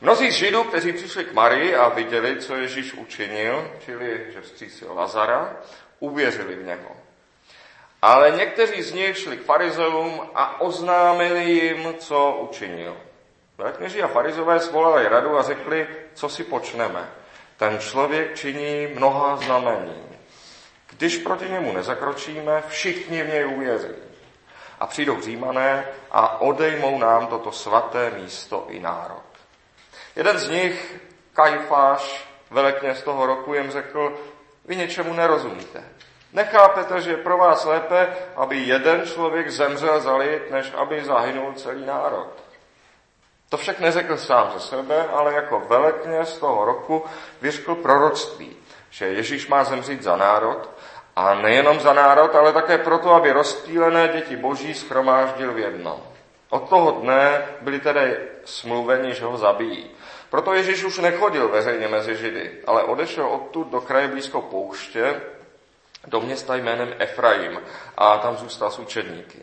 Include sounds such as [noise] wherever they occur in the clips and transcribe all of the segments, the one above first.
Mnozí z Židů, kteří přišli k Marii a viděli, co Ježíš učinil, čili že vzkřísil Lazara, uvěřili v něho. Ale někteří z nich šli k farizeům a oznámili jim, co učinil. Velekněží a farizové svolali radu a řekli, co si počneme. Ten člověk činí mnoha znamení. Když proti němu nezakročíme, všichni v něj uvěří. A přijdou římané a odejmou nám toto svaté místo i národ. Jeden z nich, Kajfáš, velekněz toho roku, jim řekl, vy něčemu nerozumíte. Nechápete, že je pro vás lépe, aby jeden člověk zemřel za lid, než aby zahynul celý národ. To však neřekl sám ze sebe, ale jako velekněz toho roku vyřkl proroctví, že Ježíš má zemřít za národ a nejenom za národ, ale také proto, aby rozptýlené děti boží schromáždil v jednom. Od toho dne byli tedy smluveni, že ho zabijí. Proto Ježíš už nechodil veřejně mezi Židy, ale odešel odtud do kraje blízko pouště, do města jménem Efraim a tam zůstal s učedníky.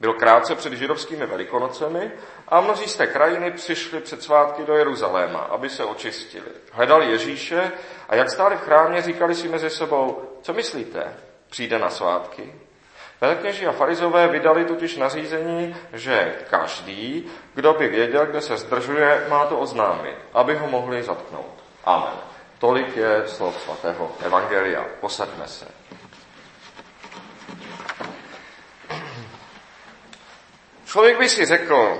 Byl krátce před židovskými velikonocemi a mnozí z té krajiny přišli před svátky do Jeruzaléma, aby se očistili. Hledali Ježíše a jak stáli v chrámě, říkali si mezi sebou, co myslíte, přijde na svátky? Velekněži a farizové vydali totiž nařízení, že každý, kdo by věděl, kde se zdržuje, má to oznámit, aby ho mohli zatknout. Amen. Tolik je slov svatého Evangelia. Posaďme se. Člověk by si řekl,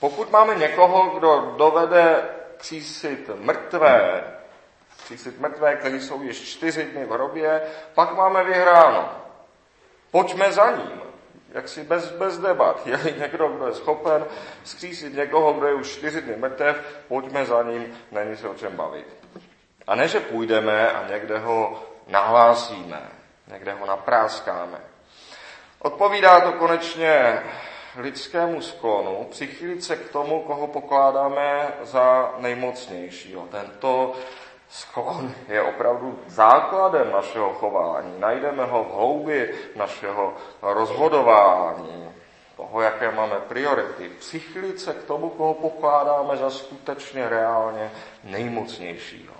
pokud máme někoho, kdo dovede přísit mrtvé, přísit mrtvé, kteří jsou již čtyři dny v hrobě, pak máme vyhráno. Pojďme za ním, jak si bez, bez debat. Je někdo, kdo je schopen zkřísit někoho, kdo je už čtyři dny mrtev, pojďme za ním, není se o čem bavit. A ne, že půjdeme a někde ho nahlásíme, někde ho napráskáme. Odpovídá to konečně lidskému sklonu přichýlit se k tomu, koho pokládáme za nejmocnějšího. Tento sklon je opravdu základem našeho chování. Najdeme ho v hloubi našeho rozhodování, toho, jaké máme priority. Přichylit se k tomu, koho pokládáme za skutečně reálně nejmocnějšího.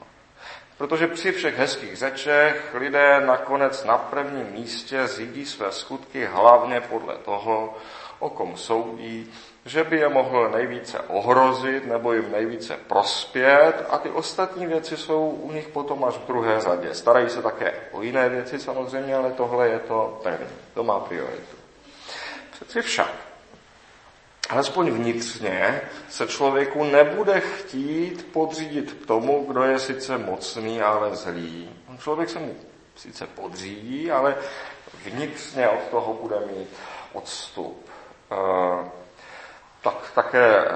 Protože při všech hezkých řečech lidé nakonec na prvním místě řídí své skutky hlavně podle toho, o kom soudí, že by je mohl nejvíce ohrozit nebo jim nejvíce prospět a ty ostatní věci jsou u nich potom až v druhé řadě. Starají se také o jiné věci samozřejmě, ale tohle je to první, to má prioritu. Přeci však alespoň vnitřně se člověku nebude chtít podřídit tomu, kdo je sice mocný, ale zlý. Člověk se mu sice podřídí, ale vnitřně od toho bude mít odstup. Tak také e,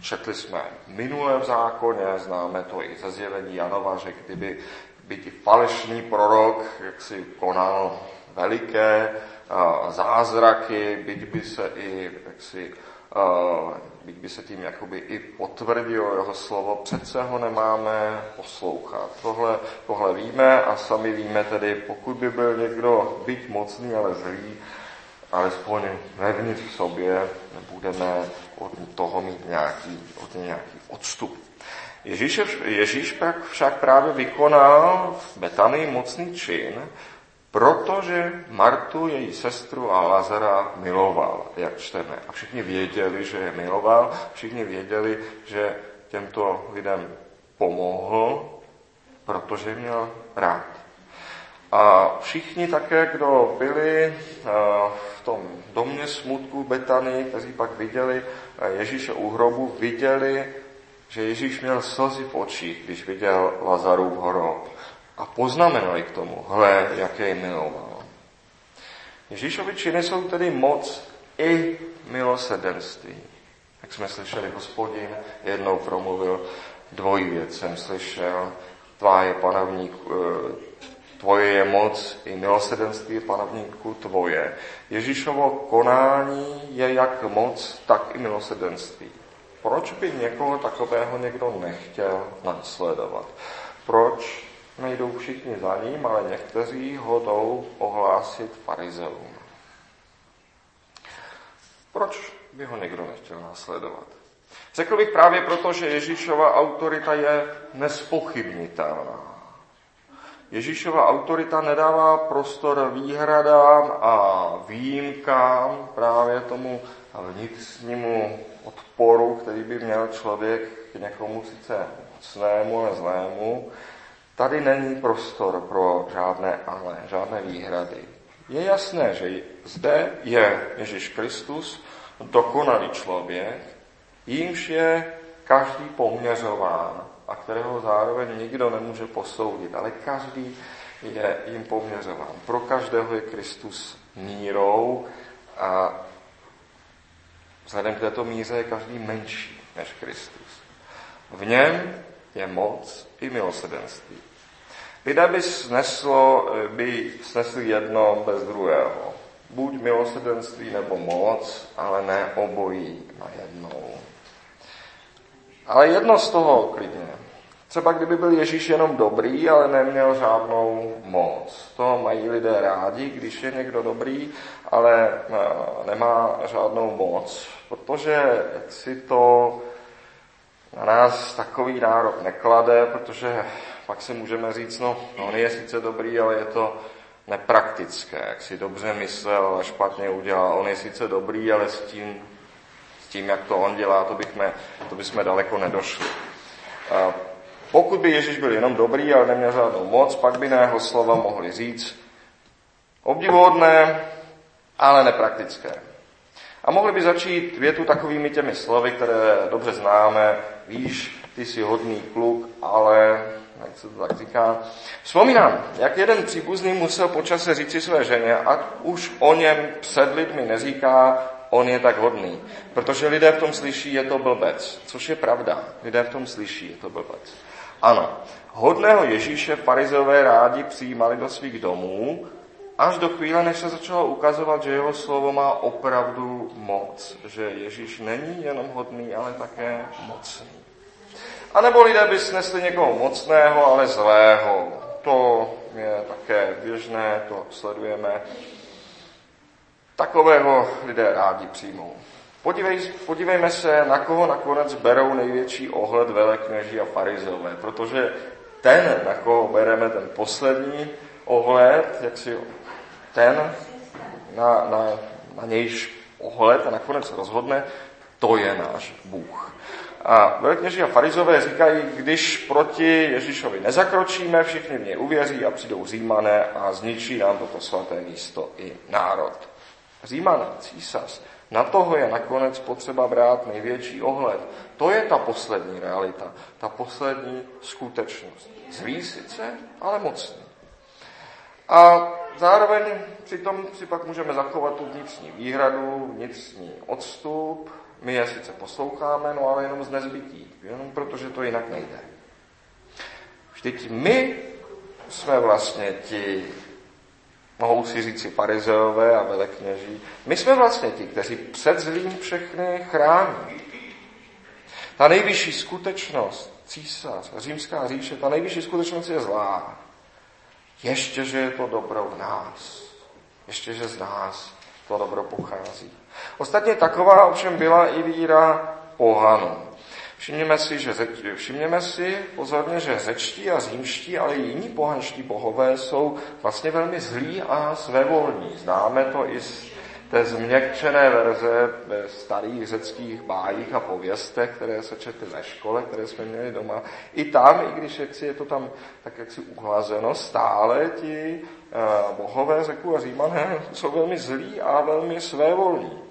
četli jsme minulé v zákoně, známe to i ze zjevení Janova, že kdyby by ti falešný prorok jak si konal veliké zázraky, byť by se i jaksi, byť by se tím jakoby i potvrdilo jeho slovo, přece ho nemáme poslouchat. Tohle, tohle víme a sami víme tedy, pokud by byl někdo byť mocný, ale zlý, alespoň vevnitř v sobě budeme od toho mít nějaký, od nějaký odstup. Ježíš, Ježíš však právě vykonal v Betanii mocný čin, protože Martu, její sestru a Lazara miloval, jak čteme. A všichni věděli, že je miloval, všichni věděli, že těmto lidem pomohl, protože měl rád. A všichni také, kdo byli eh, v tom domě smutku Betany, kteří pak viděli eh, Ježíše u hrobu, viděli, že Ježíš měl slzy v očích, když viděl Lazarův hrob a poznamenali k tomu, hle, jak jej miloval. Ježíšovi činy jsou tedy moc i milosedenství. Jak jsme slyšeli, hospodin jednou promluvil, dvojí věc jsem slyšel, tvá je panovník, eh, tvoje je moc i milosedenství panovníku tvoje. Ježíšovo konání je jak moc, tak i milosedenství. Proč by někoho takového někdo nechtěl následovat? Proč nejdou všichni za ním, ale někteří ho jdou ohlásit farizeům. Proč by ho někdo nechtěl následovat? Řekl bych právě proto, že Ježíšova autorita je nespochybnitelná. Ježíšova autorita nedává prostor výhradám a výjimkám, právě tomu vnitřnímu odporu, který by měl člověk k někomu sice svému, ale zlému. Tady není prostor pro žádné ale, žádné výhrady. Je jasné, že zde je Ježíš Kristus, dokonalý člověk, jímž je každý poměřován a kterého zároveň nikdo nemůže posoudit, ale každý je jim poměřován. Pro každého je Kristus mírou a vzhledem k této míře je každý menší než Kristus. V něm je moc i milosedenství. Lidé by, sneslo, by snesli jedno bez druhého. Buď milosedenství nebo moc, ale ne obojí na jednou. Ale jedno z toho klidně. Třeba kdyby byl Ježíš jenom dobrý, ale neměl žádnou moc. To mají lidé rádi, když je někdo dobrý, ale eh, nemá žádnou moc. Protože si to na nás takový nárok neklade, protože pak si můžeme říct, no, on je sice dobrý, ale je to nepraktické, jak si dobře myslel, ale špatně udělal. On je sice dobrý, ale s tím tím, jak to on dělá, to, bychom, to bychom daleko nedošli. A pokud by Ježíš byl jenom dobrý, ale neměl žádnou moc, pak by na jeho slova mohli říct obdivuhodné, ale nepraktické. A mohli by začít větu takovými těmi slovy, které dobře známe. Víš, ty jsi hodný kluk, ale, jak se to tak říká, vzpomínám, jak jeden příbuzný musel počase říci své ženě, a už o něm před lidmi neříká, on je tak hodný. Protože lidé v tom slyší, je to blbec. Což je pravda. Lidé v tom slyší, je to blbec. Ano, hodného Ježíše farizové rádi přijímali do svých domů, až do chvíle, než se začalo ukazovat, že jeho slovo má opravdu moc. Že Ježíš není jenom hodný, ale také mocný. A nebo lidé by snesli někoho mocného, ale zlého. To je také běžné, to sledujeme Takového lidé rádi přijmou. Podívej, podívejme se, na koho nakonec berou největší ohled velekněží a farizové, protože ten, na koho bereme ten poslední ohled, jak si ten, na, na, na nějž ohled a nakonec rozhodne, to je náš Bůh. A velekněží a farizové říkají, když proti Ježíšovi nezakročíme, všichni něj uvěří a přijdou římané a zničí nám toto svaté místo i národ. Říman, císař, na toho je nakonec potřeba brát největší ohled. To je ta poslední realita, ta poslední skutečnost. Zlý sice, ale mocný. A zároveň přitom si pak můžeme zachovat tu vnitřní výhradu, vnitřní odstup. My je sice posloucháme, no ale jenom z nezbytí, jenom protože to jinak nejde. Vždyť my jsme vlastně ti mohou si říct si farizeové a velekněží. My jsme vlastně ti, kteří před zlým všechny chrání. Ta nejvyšší skutečnost, císař, římská říše, ta nejvyšší skutečnost je zlá. Ještě, že je to dobro v nás. Ještě, že z nás to dobro pochází. Ostatně taková ovšem byla i víra pohanů. Všimněme si, že všimněme si pozorně, že řečtí a římští, ale i jiní pohanští bohové jsou vlastně velmi zlí a svévolní. Známe to i z té změkčené verze ve starých řeckých bájích a pověstech, které se četly ve škole, které jsme měli doma. I tam, i když jaksi je to tam tak jaksi uhlazeno, stále ti uh, bohové řeku a římané [laughs] jsou velmi zlí a velmi svévolní.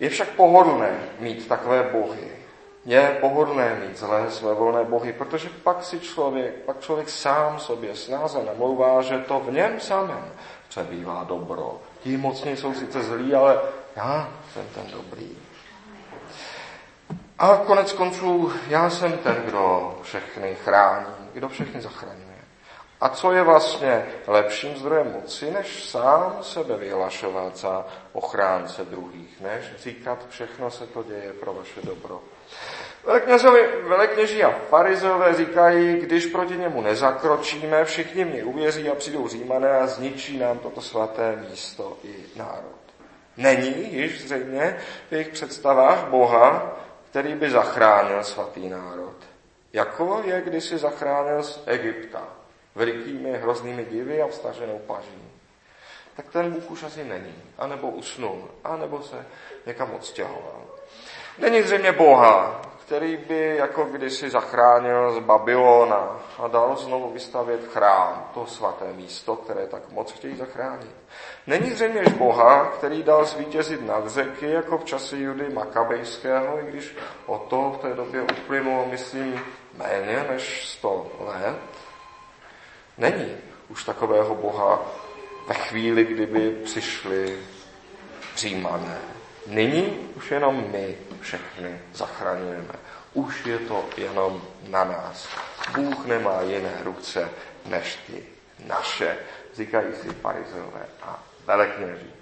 Je však pohodlné mít takové bohy, je pohodlné mít zlé své volné bohy, protože pak si člověk, pak člověk sám sobě snáze namlouvá, že to v něm samém přebývá dobro. Ti mocní jsou sice zlí, ale já jsem ten dobrý. A konec konců, já jsem ten, kdo všechny chrání, kdo všechny zachraňuje. A co je vlastně lepším zdrojem moci, než sám sebe vyhlašovat za ochránce druhých, než říkat, všechno se to děje pro vaše dobro. Veleknězovi, velekněží a farizové říkají, když proti němu nezakročíme, všichni mě uvěří a přijdou římané a zničí nám toto svaté místo i národ. Není již zřejmě v jejich představách Boha, který by zachránil svatý národ. Jako je kdysi zachránil z Egypta velikými hroznými divy a vstaženou paží. Tak ten Bůh už asi není. A nebo usnul. A nebo se někam odstěhoval. Není zřejmě Boha, který by jako kdysi zachránil z Babylona a dal znovu vystavět chrám, to svaté místo, které tak moc chtějí zachránit. Není zřejmě Boha, který dal zvítězit nad řeky, jako v čase Judy Makabejského, i když o to v té době uplynulo, myslím, méně než sto let. Není už takového Boha ve chvíli, kdyby přišli římané. Nyní už jenom my všechny zachraňujeme. Už je to jenom na nás. Bůh nemá jiné ruce než ty naše, říkají si farizové a velekněží.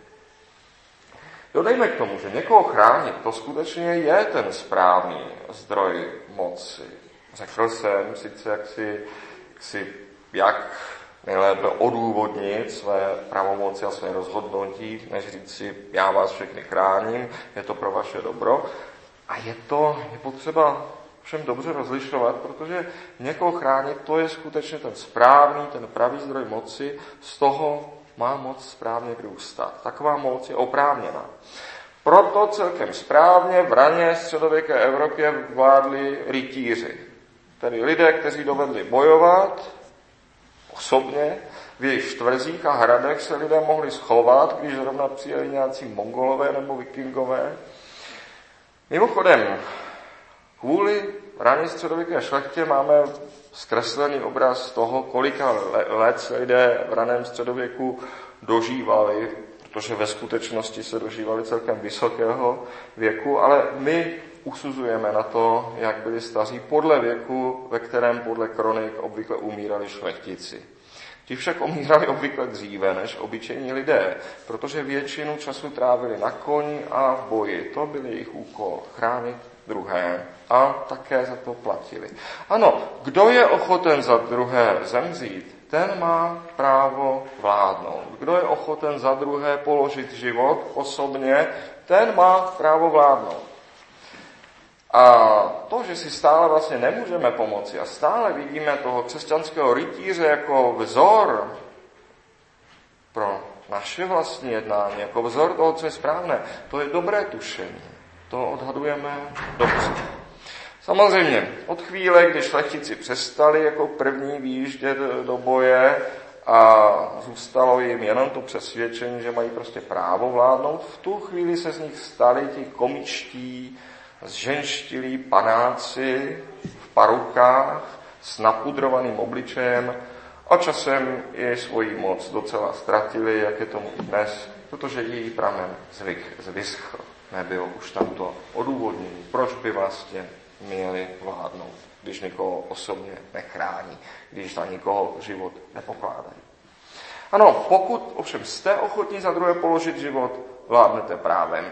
Dodejme k tomu, že někoho chránit, to skutečně je ten správný zdroj moci. Řekl jsem sice, jak si, jak si jak nejlépe odůvodnit své pravomoci a své rozhodnutí, než říct si, já vás všechny chráním, je to pro vaše dobro. A je to, je potřeba všem dobře rozlišovat, protože někoho chránit, to je skutečně ten správný, ten pravý zdroj moci, z toho má moc správně vyrůstat. Taková moc je oprávněná. Proto celkem správně v raně středověké Evropě vládli rytíři. Tedy lidé, kteří dovedli bojovat, osobně. V jejich štvrzích a hradech se lidé mohli schovat, když zrovna přijeli nějací mongolové nebo vikingové. Mimochodem, kvůli raně středověké šlechtě máme zkreslený obraz toho, kolika let se lidé v raném středověku dožívali, protože ve skutečnosti se dožívali celkem vysokého věku, ale my usuzujeme na to, jak byli staří podle věku, ve kterém podle kronik obvykle umírali šlechtici. Ti však umírali obvykle dříve než obyčejní lidé, protože většinu času trávili na koni a v boji. To byl jejich úkol, chránit druhé a také za to platili. Ano, kdo je ochoten za druhé zemřít, ten má právo vládnout. Kdo je ochoten za druhé položit život osobně, ten má právo vládnout. A to, že si stále vlastně nemůžeme pomoci a stále vidíme toho křesťanského rytíře jako vzor pro naše vlastní jednání, jako vzor toho, co je správné, to je dobré tušení. To odhadujeme dobře. Samozřejmě, od chvíle, kdy šlechtici přestali jako první výjíždět do boje a zůstalo jim jenom to přesvědčení, že mají prostě právo vládnout, v tu chvíli se z nich stali ti komičtí, zženštilí panáci v parukách s napudrovaným obličejem a časem i svoji moc docela ztratili, jak je tomu dnes, protože její pramen zvyk zvyschl. Nebylo už tam to odůvodnění, proč by vlastně měli vládnout, když někoho osobně nechrání, když za nikoho život nepokládají. Ano, pokud ovšem jste ochotní za druhé položit život, vládnete právem.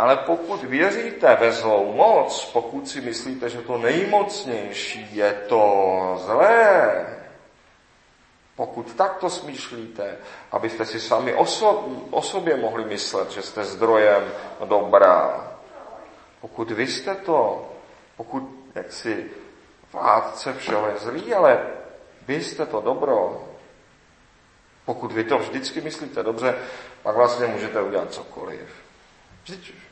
Ale pokud věříte ve zlou moc, pokud si myslíte, že to nejmocnější je to zlé, pokud takto smýšlíte, abyste si sami o, sobě mohli myslet, že jste zdrojem dobrá, pokud vy jste to, pokud jaksi vládce všeho je zlý, ale vy jste to dobro, pokud vy to vždycky myslíte dobře, pak vlastně můžete udělat cokoliv. Vždyť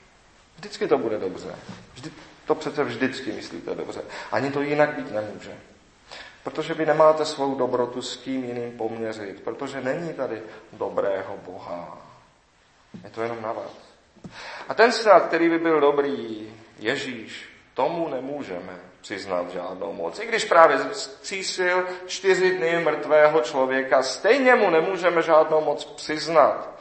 Vždycky to bude dobře. Vždy, to přece vždycky myslíte dobře. Ani to jinak být nemůže. Protože vy nemáte svou dobrotu s kým jiným poměřit, protože není tady dobrého Boha. Je to jenom na vás. A ten stát, který by byl dobrý, Ježíš, tomu nemůžeme přiznat žádnou moc. I když právě zcísil čtyři dny mrtvého člověka, stejně mu nemůžeme žádnou moc přiznat.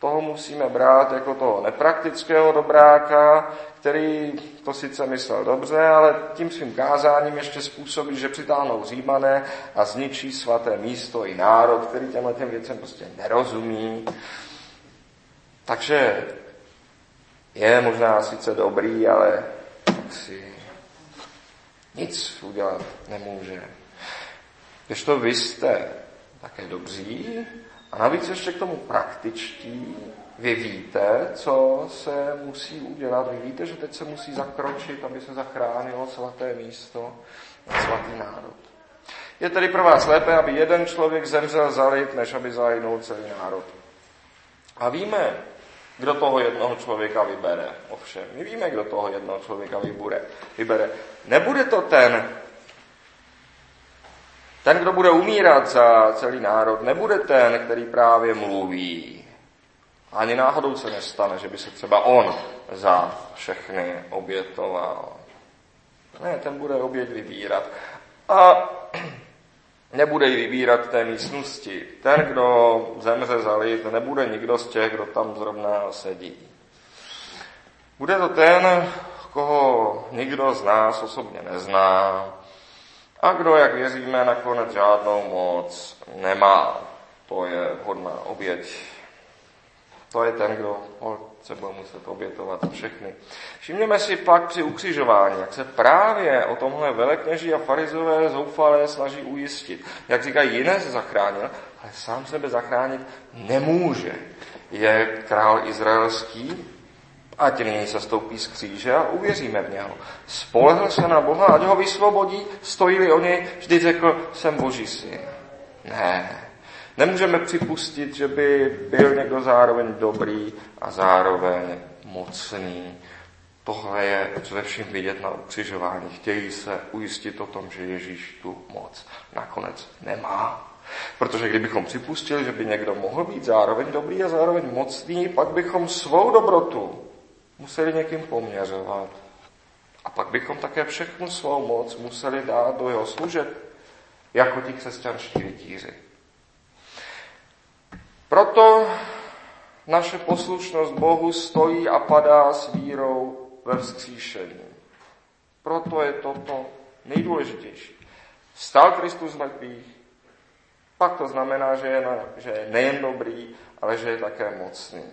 Toho musíme brát jako toho nepraktického dobráka, který to sice myslel dobře, ale tím svým kázáním ještě způsobí, že přitáhnou římané a zničí svaté místo i národ, který těmhle těm věcem prostě nerozumí. Takže je možná sice dobrý, ale si nic udělat nemůže. Když to vy jste také dobří, A navíc ještě k tomu praktičtí, vy víte, co se musí udělat. Vy víte, že teď se musí zakročit, aby se zachránilo svaté místo a svatý národ. Je tedy pro vás lépe, aby jeden člověk zemřel za lid, než aby zahynul celý národ. A víme, kdo toho jednoho člověka vybere. Ovšem, my víme, kdo toho jednoho člověka vybere. vybere. Nebude to ten, ten, kdo bude umírat za celý národ, nebude ten, který právě mluví. Ani náhodou se nestane, že by se třeba on za všechny obětoval. Ne, ten bude oběť vybírat. A nebude ji vybírat té místnosti. Ten, kdo zemře za lid, nebude nikdo z těch, kdo tam zrovna sedí. Bude to ten, koho nikdo z nás osobně nezná a kdo, jak věříme, nakonec žádnou moc nemá. To je hodná oběť. To je ten, kdo se bude muset obětovat všechny. Všimněme si pak při ukřižování, jak se právě o tomhle velekněží a farizové zoufalé snaží ujistit. Jak říkají, jiné se zachránil, ale sám sebe zachránit nemůže. Je král izraelský, ať nyní se stoupí z kříže a uvěříme v něho. Spolehl se na Boha, ať ho vysvobodí, stojí o něj, vždy řekl, jsem Boží syn. Ne, Nemůžeme připustit, že by byl někdo zároveň dobrý a zároveň mocný. Tohle je především vidět na ukřižování. Chtějí se ujistit o tom, že Ježíš tu moc nakonec nemá. Protože kdybychom připustili, že by někdo mohl být zároveň dobrý a zároveň mocný, pak bychom svou dobrotu museli někým poměřovat. A pak bychom také všechnu svou moc museli dát do jeho služeb, jako ti křesťanští rytíři. Proto naše poslušnost Bohu stojí a padá s vírou ve vzkříšení. Proto je toto nejdůležitější. Vstal Kristus z mrtvých, pak to znamená, že je, na, že je nejen dobrý, ale že je také mocný.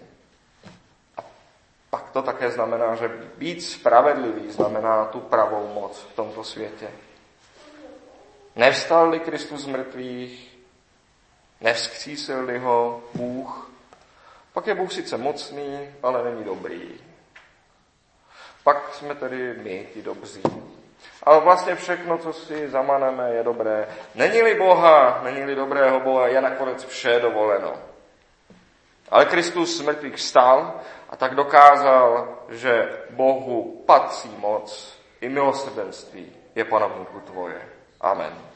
To také znamená, že být spravedlivý znamená tu pravou moc v tomto světě. Nevstal-li Kristus z mrtvých, nevzkřísil ho Bůh, pak je Bůh sice mocný, ale není dobrý. Pak jsme tedy my, ty dobří. Ale vlastně všechno, co si zamaneme, je dobré. Není-li Boha, není-li dobrého Boha, je nakonec vše dovoleno. Ale Kristus mrtvých vstal a tak dokázal, že Bohu patří moc i milosrdenství je panovníku tvoje. Amen.